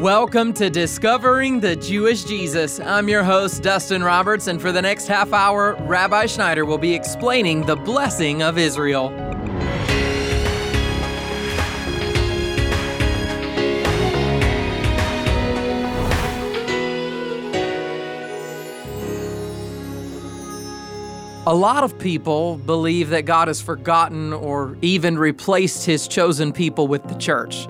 Welcome to Discovering the Jewish Jesus. I'm your host, Dustin Roberts, and for the next half hour, Rabbi Schneider will be explaining the blessing of Israel. A lot of people believe that God has forgotten or even replaced his chosen people with the church.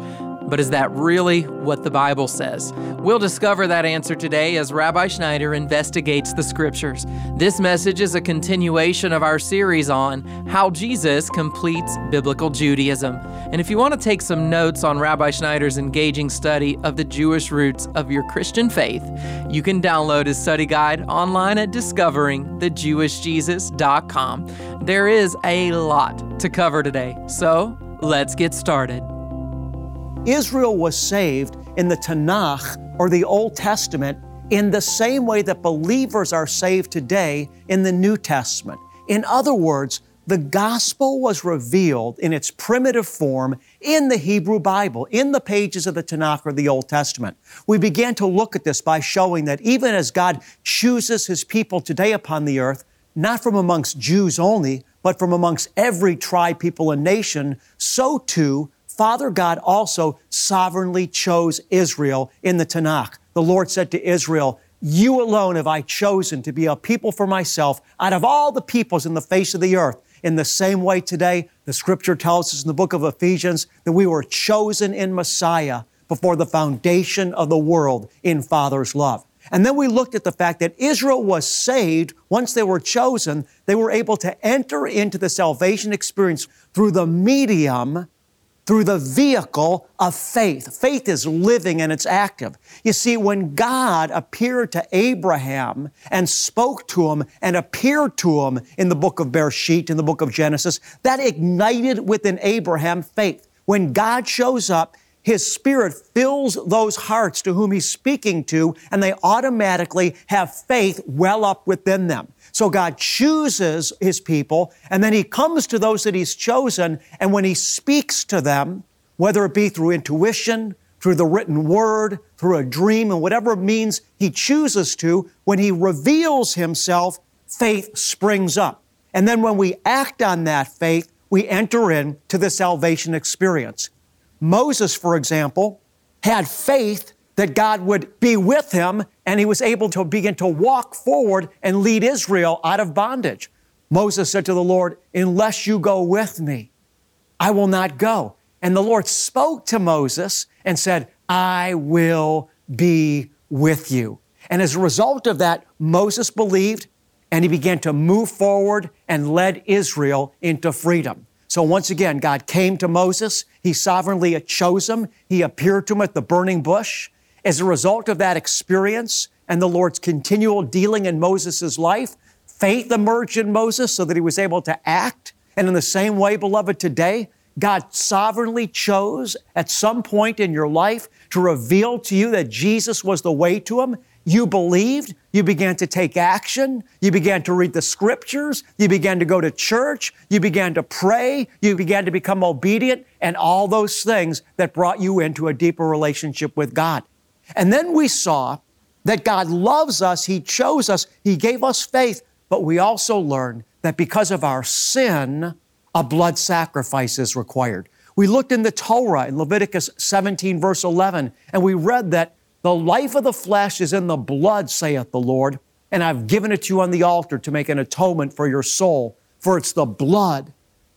But is that really what the Bible says? We'll discover that answer today as Rabbi Schneider investigates the scriptures. This message is a continuation of our series on how Jesus completes biblical Judaism. And if you want to take some notes on Rabbi Schneider's engaging study of the Jewish roots of your Christian faith, you can download his study guide online at discoveringthejewishjesus.com. There is a lot to cover today, so let's get started. Israel was saved in the Tanakh or the Old Testament in the same way that believers are saved today in the New Testament. In other words, the gospel was revealed in its primitive form in the Hebrew Bible, in the pages of the Tanakh or the Old Testament. We began to look at this by showing that even as God chooses His people today upon the earth, not from amongst Jews only, but from amongst every tribe, people, and nation, so too Father God also sovereignly chose Israel in the Tanakh. The Lord said to Israel, You alone have I chosen to be a people for myself out of all the peoples in the face of the earth. In the same way today, the scripture tells us in the book of Ephesians that we were chosen in Messiah before the foundation of the world in Father's love. And then we looked at the fact that Israel was saved once they were chosen. They were able to enter into the salvation experience through the medium through the vehicle of faith. Faith is living and it's active. You see, when God appeared to Abraham and spoke to him and appeared to him in the book of Bereshit, in the book of Genesis, that ignited within Abraham faith. When God shows up, his Spirit fills those hearts to whom He's speaking to, and they automatically have faith well up within them. So God chooses His people, and then He comes to those that He's chosen, and when He speaks to them, whether it be through intuition, through the written word, through a dream, and whatever means He chooses to, when He reveals Himself, faith springs up. And then when we act on that faith, we enter into the salvation experience. Moses, for example, had faith that God would be with him and he was able to begin to walk forward and lead Israel out of bondage. Moses said to the Lord, Unless you go with me, I will not go. And the Lord spoke to Moses and said, I will be with you. And as a result of that, Moses believed and he began to move forward and led Israel into freedom. So once again, God came to Moses. He sovereignly chose him. He appeared to him at the burning bush. As a result of that experience and the Lord's continual dealing in Moses' life, faith emerged in Moses so that he was able to act. And in the same way, beloved, today, God sovereignly chose at some point in your life to reveal to you that Jesus was the way to Him. You believed, you began to take action, you began to read the scriptures, you began to go to church, you began to pray, you began to become obedient, and all those things that brought you into a deeper relationship with God. And then we saw that God loves us, He chose us, He gave us faith, but we also learned that because of our sin, a blood sacrifice is required. We looked in the Torah in Leviticus 17, verse 11, and we read that the life of the flesh is in the blood, saith the Lord, and I've given it to you on the altar to make an atonement for your soul. For it's the blood,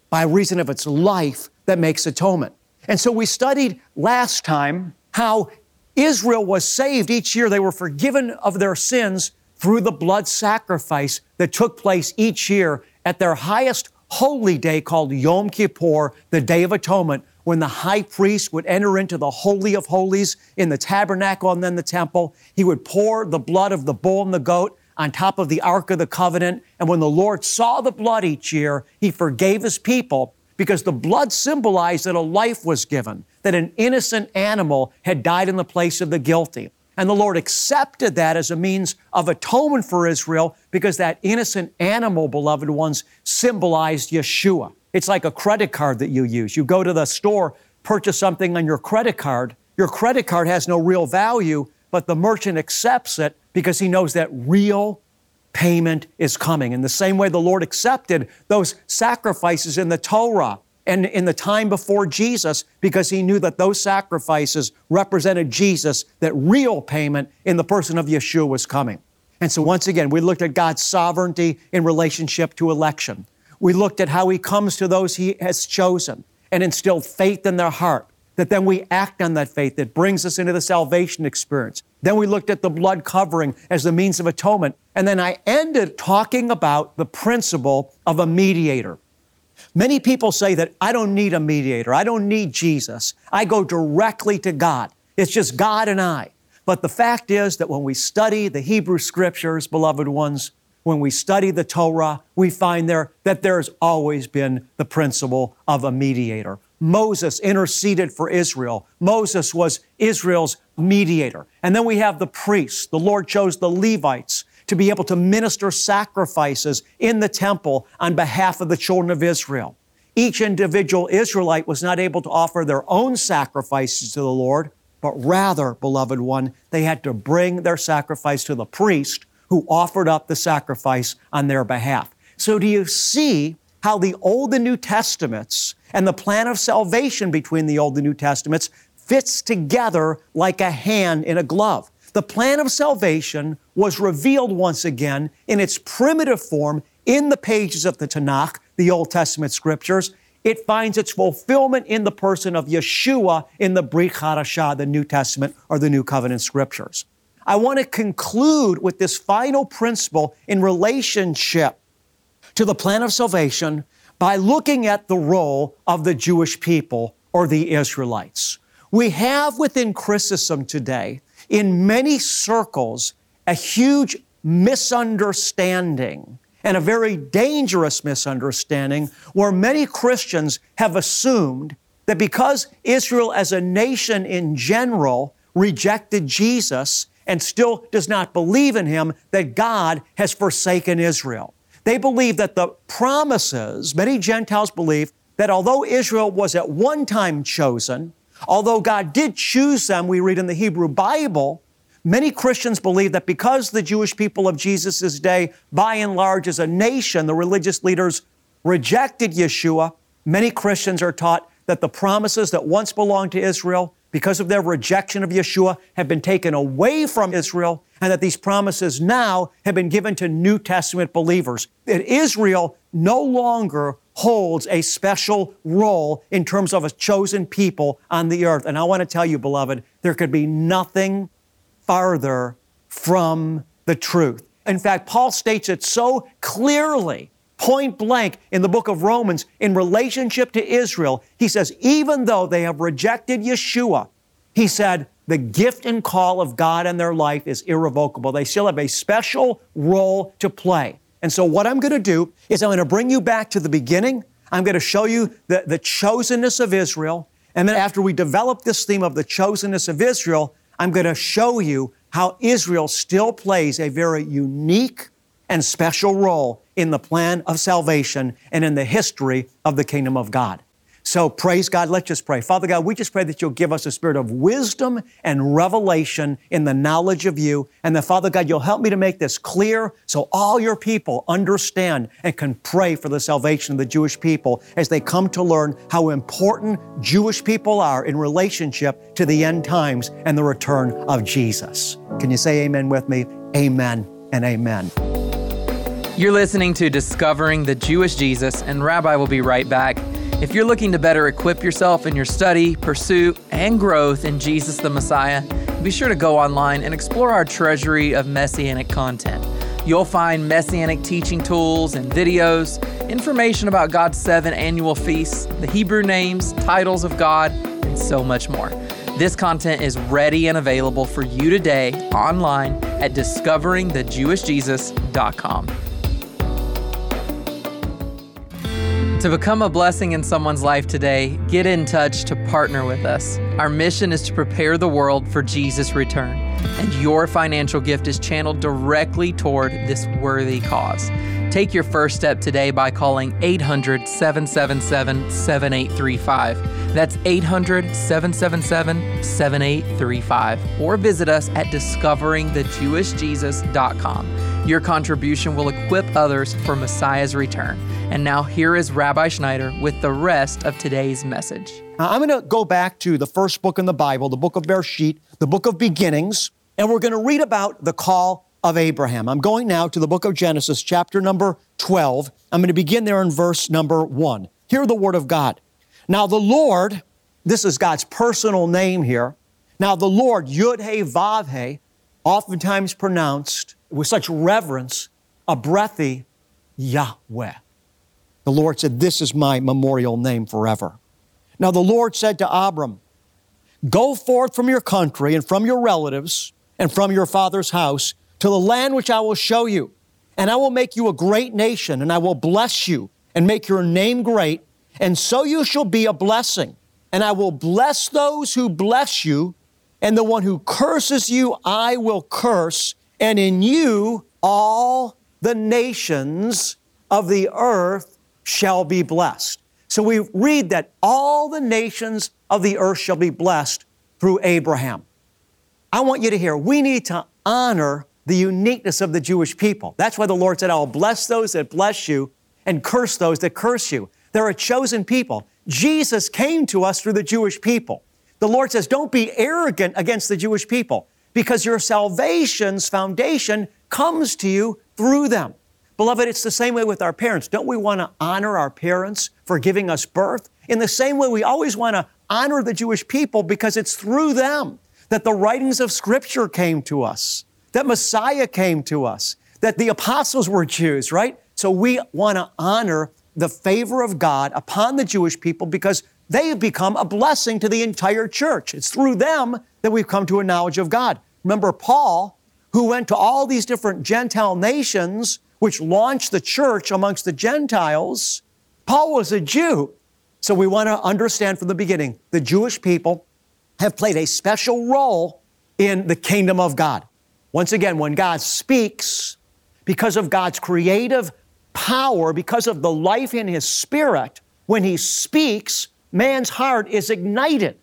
by reason of its life, that makes atonement. And so we studied last time how Israel was saved each year. They were forgiven of their sins through the blood sacrifice that took place each year at their highest holy day called Yom Kippur, the Day of Atonement, when the high priest would enter into the Holy of Holies in the tabernacle and then the temple, he would pour the blood of the bull and the goat on top of the Ark of the Covenant. And when the Lord saw the blood each year, he forgave his people because the blood symbolized that a life was given, that an innocent animal had died in the place of the guilty. And the Lord accepted that as a means of atonement for Israel because that innocent animal, beloved ones, symbolized Yeshua. It's like a credit card that you use. You go to the store, purchase something on your credit card, Your credit card has no real value, but the merchant accepts it because he knows that real payment is coming. In the same way the Lord accepted those sacrifices in the Torah and in the time before Jesus because he knew that those sacrifices represented Jesus, that real payment in the person of Yeshua was coming. And so, once again, we looked at God's sovereignty in relationship to election. We looked at how he comes to those he has chosen and instilled faith in their heart that then we act on that faith that brings us into the salvation experience. Then we looked at the blood covering as the means of atonement. And then I ended talking about the principle of a mediator. Many people say that I don't need a mediator. I don't need Jesus. I go directly to God. It's just God and I. But the fact is that when we study the Hebrew scriptures, beloved ones, when we study the Torah, we find there that there's always been the principle of a mediator. Moses interceded for Israel. Moses was Israel's mediator. And then we have the priests. The Lord chose the Levites to be able to minister sacrifices in the temple on behalf of the children of Israel. Each individual Israelite was not able to offer their own sacrifices to the Lord, but rather, beloved one, they had to bring their sacrifice to the priest who offered up the sacrifice on their behalf. So, do you see how the Old and New Testaments and the plan of salvation between the Old and New Testaments fits together like a hand in a glove. The plan of salvation was revealed once again in its primitive form in the pages of the Tanakh, the Old Testament scriptures. It finds its fulfillment in the person of Yeshua in the Brit Hadashah, the New Testament or the New Covenant scriptures. I want to conclude with this final principle in relationship to the plan of salvation by looking at the role of the Jewish people or the Israelites. We have within Christendom today, in many circles, a huge misunderstanding and a very dangerous misunderstanding where many Christians have assumed that because Israel as a nation in general rejected Jesus and still does not believe in him, that God has forsaken Israel. They believe that the promises, many Gentiles believe that although Israel was at one time chosen, although God did choose them, we read in the Hebrew Bible, many Christians believe that because the Jewish people of Jesus' day, by and large as a nation, the religious leaders rejected Yeshua, many Christians are taught that the promises that once belonged to Israel because of their rejection of Yeshua, have been taken away from Israel, and that these promises now have been given to New Testament believers. That Israel no longer holds a special role in terms of a chosen people on the earth. And I want to tell you, beloved, there could be nothing farther from the truth. In fact, Paul states it so clearly point blank in the book of Romans in relationship to Israel. He says, even though they have rejected Yeshua, he said, the gift and call of God in their life is irrevocable. They still have a special role to play. And so, what I'm going to do is I'm going to bring you back to the beginning. I'm going to show you the, the chosenness of Israel. And then, after we develop this theme of the chosenness of Israel, I'm going to show you how Israel still plays a very unique and special role in the plan of salvation and in the history of the kingdom of God. So praise God. Let's just pray. Father God, we just pray that you'll give us a spirit of wisdom and revelation in the knowledge of you. And that Father God, you'll help me to make this clear so all your people understand and can pray for the salvation of the Jewish people as they come to learn how important Jewish people are in relationship to the end times and the return of Jesus. Can you say amen with me? Amen and amen. You're listening to Discovering the Jewish Jesus, and Rabbi will be right back. If you're looking to better equip yourself in your study, pursuit, and growth in Jesus the Messiah, be sure to go online and explore our treasury of messianic content. You'll find messianic teaching tools and videos, information about God's seven annual feasts, the Hebrew names, titles of God, and so much more. This content is ready and available for you today online at discoveringthejewishjesus.com. To become a blessing in someone's life today, get in touch to partner with us. Our mission is to prepare the world for Jesus' return, and your financial gift is channeled directly toward this worthy cause. Take your first step today by calling 800 777 7835. That's 800 777 7835. Or visit us at discoveringthejewishjesus.com. Your contribution will equip others for Messiah's return. And now, here is Rabbi Schneider with the rest of today's message. Now, I'm going to go back to the first book in the Bible, the book of Bereshit, the book of beginnings, and we're going to read about the call of Abraham. I'm going now to the book of Genesis, chapter number 12. I'm going to begin there in verse number 1. Hear the word of God. Now, the Lord, this is God's personal name here. Now, the Lord, Yud He Vav He, oftentimes pronounced with such reverence, a breathy Yahweh. The Lord said, This is my memorial name forever. Now, the Lord said to Abram, Go forth from your country and from your relatives and from your father's house to the land which I will show you. And I will make you a great nation, and I will bless you and make your name great, and so you shall be a blessing. And I will bless those who bless you, and the one who curses you I will curse, and in you all the nations of the earth shall be blessed. So we read that all the nations of the earth shall be blessed through Abraham. I want you to hear, we need to honor the uniqueness of the Jewish people. That's why the Lord said, I'll bless those that bless you and curse those that curse you. They're a chosen people. Jesus came to us through the Jewish people. The Lord says, don't be arrogant against the Jewish people because your salvation's foundation comes to you through them. Beloved, it's the same way with our parents. Don't we want to honor our parents for giving us birth? In the same way, we always want to honor the Jewish people because it's through them that the writings of Scripture came to us that Messiah came to us, that the apostles were Jews, right? So we want to honor the favor of God upon the Jewish people because they have become a blessing to the entire church. It's through them that we've come to a knowledge of God. Remember Paul, who went to all these different Gentile nations, which launched the church amongst the Gentiles. Paul was a Jew. So we want to understand from the beginning the Jewish people have played a special role in the kingdom of God. Once again, when God speaks, because of God's creative power, because of the life in His Spirit, when He speaks, man's heart is ignited.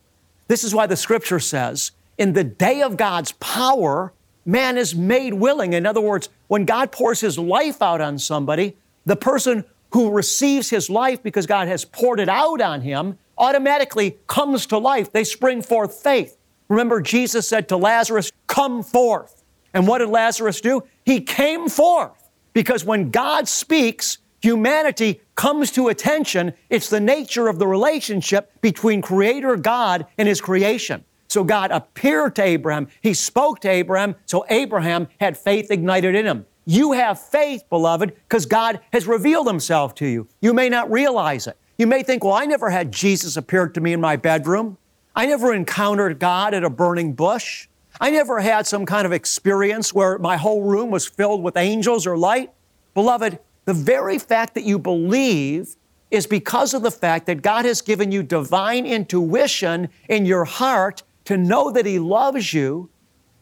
This is why the scripture says, in the day of God's power, man is made willing. In other words, when God pours His life out on somebody, the person who receives His life because God has poured it out on him automatically comes to life. They spring forth faith. Remember, Jesus said to Lazarus, Come forth. And what did Lazarus do? He came forth because when God speaks, humanity comes to attention. It's the nature of the relationship between Creator God and His creation. So God appeared to Abraham. He spoke to Abraham. So Abraham had faith ignited in him. You have faith, beloved, because God has revealed Himself to you. You may not realize it. You may think, well, I never had Jesus appear to me in my bedroom. I never encountered God at a burning bush. I never had some kind of experience where my whole room was filled with angels or light. Beloved, the very fact that you believe is because of the fact that God has given you divine intuition in your heart to know that He loves you,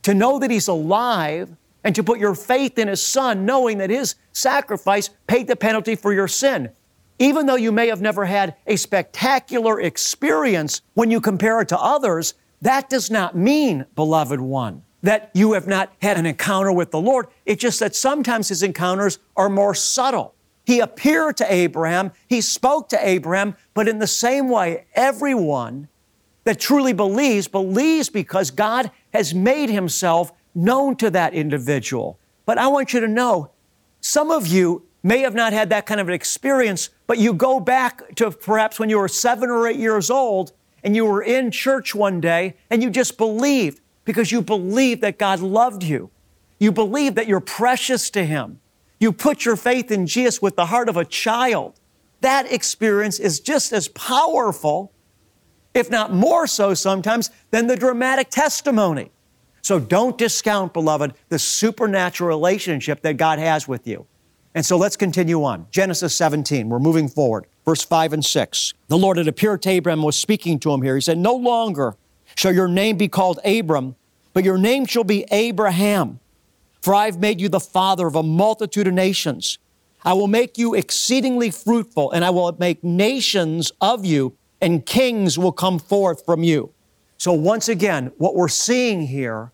to know that He's alive, and to put your faith in His Son, knowing that His sacrifice paid the penalty for your sin. Even though you may have never had a spectacular experience when you compare it to others, that does not mean, beloved one, that you have not had an encounter with the Lord. It's just that sometimes his encounters are more subtle. He appeared to Abraham, he spoke to Abraham, but in the same way, everyone that truly believes, believes because God has made himself known to that individual. But I want you to know, some of you may have not had that kind of an experience, but you go back to perhaps when you were seven or eight years old and you were in church one day and you just believed because you believe that God loved you. You believe that you're precious to Him. You put your faith in Jesus with the heart of a child. That experience is just as powerful, if not more so sometimes, than the dramatic testimony. So don't discount, beloved, the supernatural relationship that God has with you. And so let's continue on. Genesis 17, we're moving forward verse 5 and 6. The Lord had appeared to Abram, was speaking to him here. He said, No longer shall your name be called Abram, but your name shall be Abraham. For I've made you the father of a multitude of nations. I will make you exceedingly fruitful, and I will make nations of you, and kings will come forth from you. So, once again, what we're seeing here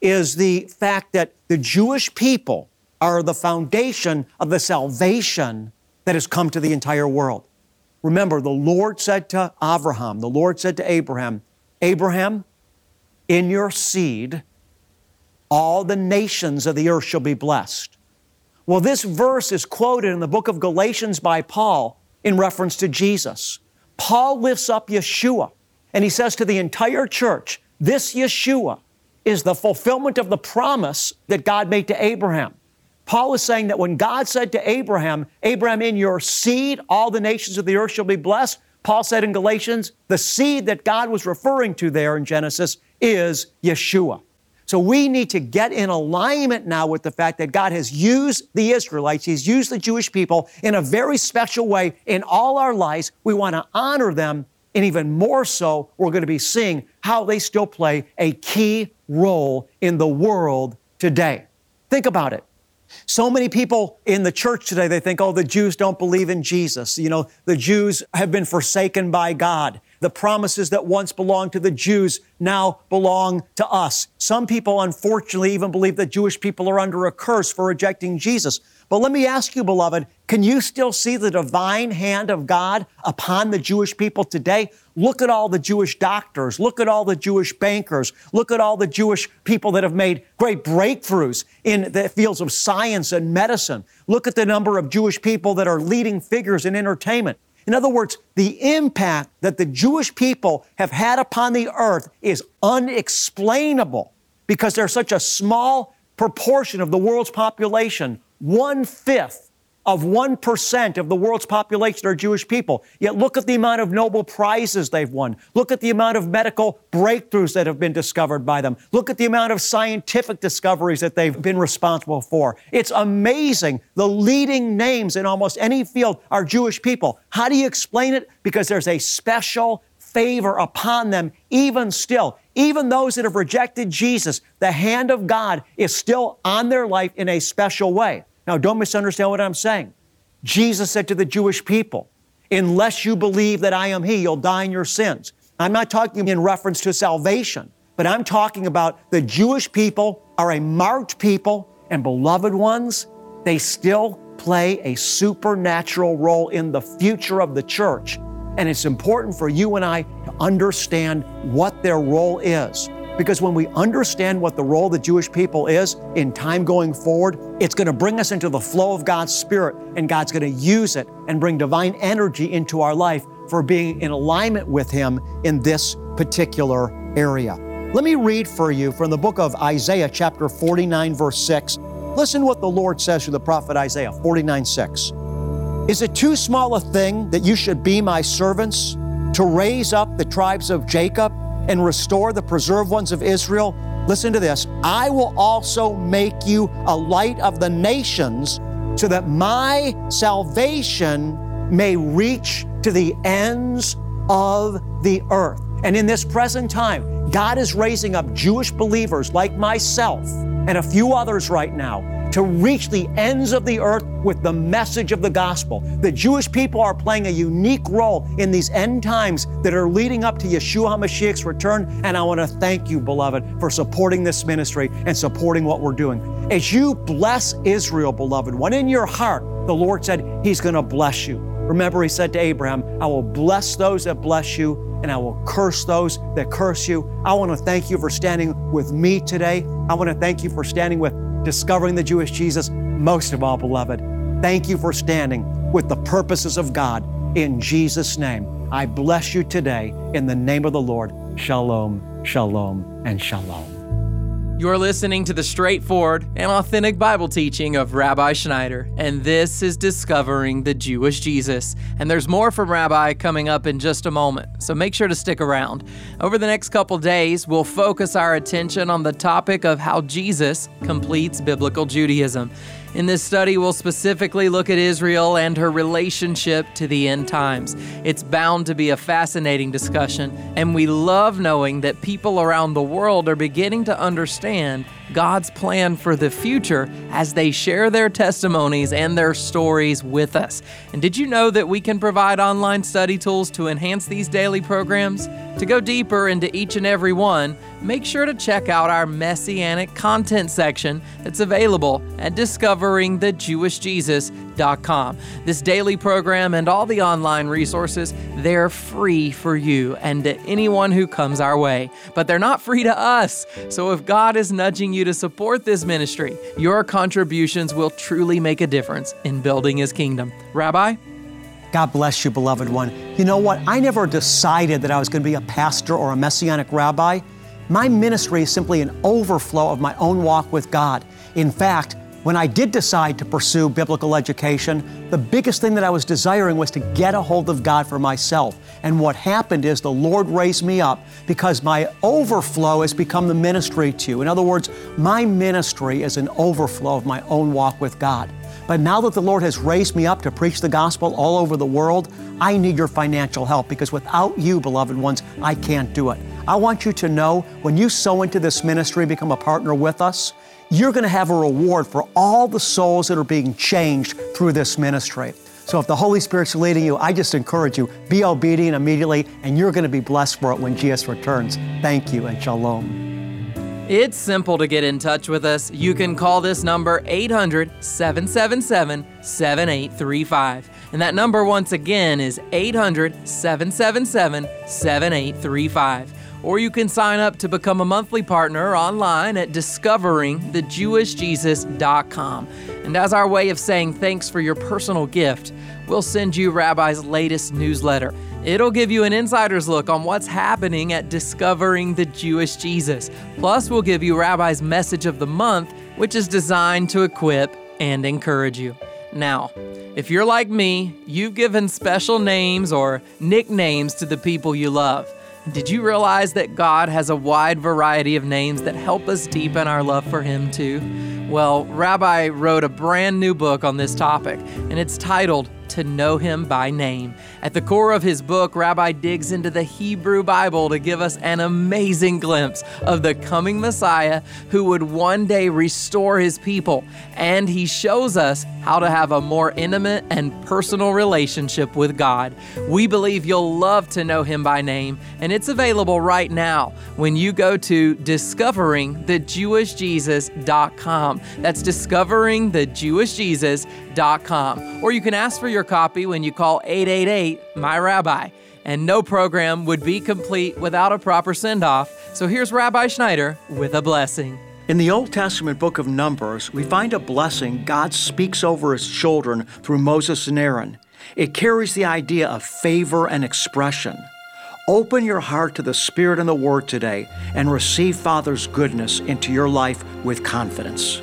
is the fact that the Jewish people are the foundation of the salvation that has come to the entire world. Remember, the Lord said to Abraham, the Lord said to Abraham, Abraham, in your seed, all the nations of the earth shall be blessed. Well, this verse is quoted in the book of Galatians by Paul in reference to Jesus. Paul lifts up Yeshua and he says to the entire church, This Yeshua is the fulfillment of the promise that God made to Abraham. Paul is saying that when God said to Abraham, Abraham, in your seed, all the nations of the earth shall be blessed, Paul said in Galatians, the seed that God was referring to there in Genesis is Yeshua. So we need to get in alignment now with the fact that God has used the Israelites, He's used the Jewish people in a very special way in all our lives. We want to honor them, and even more so, we're going to be seeing how they still play a key role in the world today. Think about it. So many people in the church today, they think, oh, the Jews don't believe in Jesus. You know, the Jews have been forsaken by God. The promises that once belonged to the Jews now belong to us. Some people, unfortunately, even believe that Jewish people are under a curse for rejecting Jesus. But let me ask you, beloved, can you still see the divine hand of God upon the Jewish people today? Look at all the Jewish doctors. Look at all the Jewish bankers. Look at all the Jewish people that have made great breakthroughs in the fields of science and medicine. Look at the number of Jewish people that are leading figures in entertainment. In other words, the impact that the Jewish people have had upon the earth is unexplainable because they're such a small proportion of the world's population one fifth of 1% of the world's population are Jewish people. Yet look at the amount of Nobel Prizes they've won. Look at the amount of medical breakthroughs that have been discovered by them. Look at the amount of scientific discoveries that they've been responsible for. It's amazing. The leading names in almost any field are Jewish people. How do you explain it? Because there's a special favor upon them even still. Even those that have rejected Jesus, the hand of God is still on their life in a special way. Now, don't misunderstand what I'm saying. Jesus said to the Jewish people, Unless you believe that I am He, you'll die in your sins. I'm not talking in reference to salvation, but I'm talking about the Jewish people are a marked people and beloved ones. They still play a supernatural role in the future of the church. And it's important for you and I to understand what their role is. Because when we understand what the role of the Jewish people is in time going forward, it's going to bring us into the flow of God's Spirit, and God's going to use it and bring divine energy into our life for being in alignment with Him in this particular area. Let me read for you from the book of Isaiah, chapter 49, verse 6. Listen what the Lord says through the prophet Isaiah 49, 6. Is it too small a thing that you should be my servants to raise up the tribes of Jacob? And restore the preserved ones of Israel, listen to this I will also make you a light of the nations so that my salvation may reach to the ends of the earth. And in this present time, God is raising up Jewish believers like myself and a few others right now to reach the ends of the earth with the message of the gospel. The Jewish people are playing a unique role in these end times that are leading up to Yeshua HaMashiach's return. And I want to thank you, beloved, for supporting this ministry and supporting what we're doing. As you bless Israel, beloved, when in your heart the Lord said He's going to bless you. Remember, He said to Abraham, I will bless those that bless you and I will curse those that curse you. I want to thank you for standing with me today. I want to thank you for standing with discovering the Jewish Jesus, most of all, beloved, thank you for standing with the purposes of God in Jesus' name. I bless you today in the name of the Lord. Shalom, shalom, and shalom. You're listening to the straightforward and authentic Bible teaching of Rabbi Schneider, and this is Discovering the Jewish Jesus. And there's more from Rabbi coming up in just a moment, so make sure to stick around. Over the next couple days, we'll focus our attention on the topic of how Jesus completes biblical Judaism. In this study, we'll specifically look at Israel and her relationship to the end times. It's bound to be a fascinating discussion, and we love knowing that people around the world are beginning to understand God's plan for the future as they share their testimonies and their stories with us. And did you know that we can provide online study tools to enhance these daily programs? To go deeper into each and every one, make sure to check out our Messianic content section that's available at discoveringthejewishjesus.com. This daily program and all the online resources, they're free for you and to anyone who comes our way. But they're not free to us. So if God is nudging you to support this ministry, your contributions will truly make a difference in building his kingdom. Rabbi? God bless you, beloved one. You know what? I never decided that I was going to be a pastor or a messianic rabbi. My ministry is simply an overflow of my own walk with God. In fact, when I did decide to pursue biblical education, the biggest thing that I was desiring was to get a hold of God for myself. And what happened is the Lord raised me up because my overflow has become the ministry to you. In other words, my ministry is an overflow of my own walk with God. But now that the Lord has raised me up to preach the gospel all over the world, I need your financial help because without you, beloved ones, I can't do it. I want you to know when you sow into this ministry, become a partner with us, you're going to have a reward for all the souls that are being changed through this ministry. So if the Holy Spirit's leading you, I just encourage you, be obedient immediately, and you're going to be blessed for it when Jesus returns. Thank you and shalom. It's simple to get in touch with us. You can call this number 800 777 7835. And that number, once again, is 800 777 7835. Or you can sign up to become a monthly partner online at discoveringthejewishjesus.com. And as our way of saying thanks for your personal gift, we'll send you Rabbi's latest newsletter. It'll give you an insider's look on what's happening at Discovering the Jewish Jesus. Plus, we'll give you Rabbi's message of the month, which is designed to equip and encourage you. Now, if you're like me, you've given special names or nicknames to the people you love. Did you realize that God has a wide variety of names that help us deepen our love for Him too? Well, Rabbi wrote a brand new book on this topic, and it's titled to know him by name. At the core of his book, Rabbi digs into the Hebrew Bible to give us an amazing glimpse of the coming Messiah who would one day restore his people. And he shows us how to have a more intimate and personal relationship with God. We believe you'll love to know him by name, and it's available right now when you go to discoveringthejewishjesus.com. That's discoveringthejewishjesus.com. Or you can ask for your copy when you call 888 My Rabbi. And no program would be complete without a proper send off. So here's Rabbi Schneider with a blessing. In the Old Testament book of Numbers, we find a blessing God speaks over his children through Moses and Aaron. It carries the idea of favor and expression. Open your heart to the Spirit and the Word today and receive Father's goodness into your life with confidence.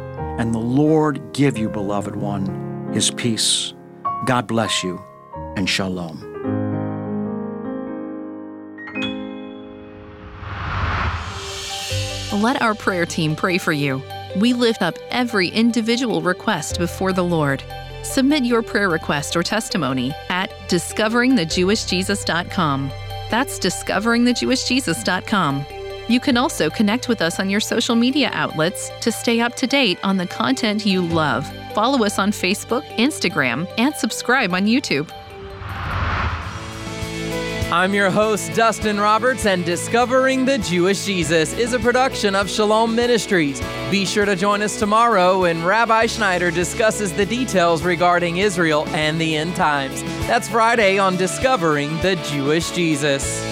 and the Lord give you, beloved one, his peace. God bless you, and shalom. Let our prayer team pray for you. We lift up every individual request before the Lord. Submit your prayer request or testimony at discoveringthejewishjesus.com. That's discoveringthejewishjesus.com. You can also connect with us on your social media outlets to stay up to date on the content you love. Follow us on Facebook, Instagram, and subscribe on YouTube. I'm your host, Dustin Roberts, and Discovering the Jewish Jesus is a production of Shalom Ministries. Be sure to join us tomorrow when Rabbi Schneider discusses the details regarding Israel and the end times. That's Friday on Discovering the Jewish Jesus.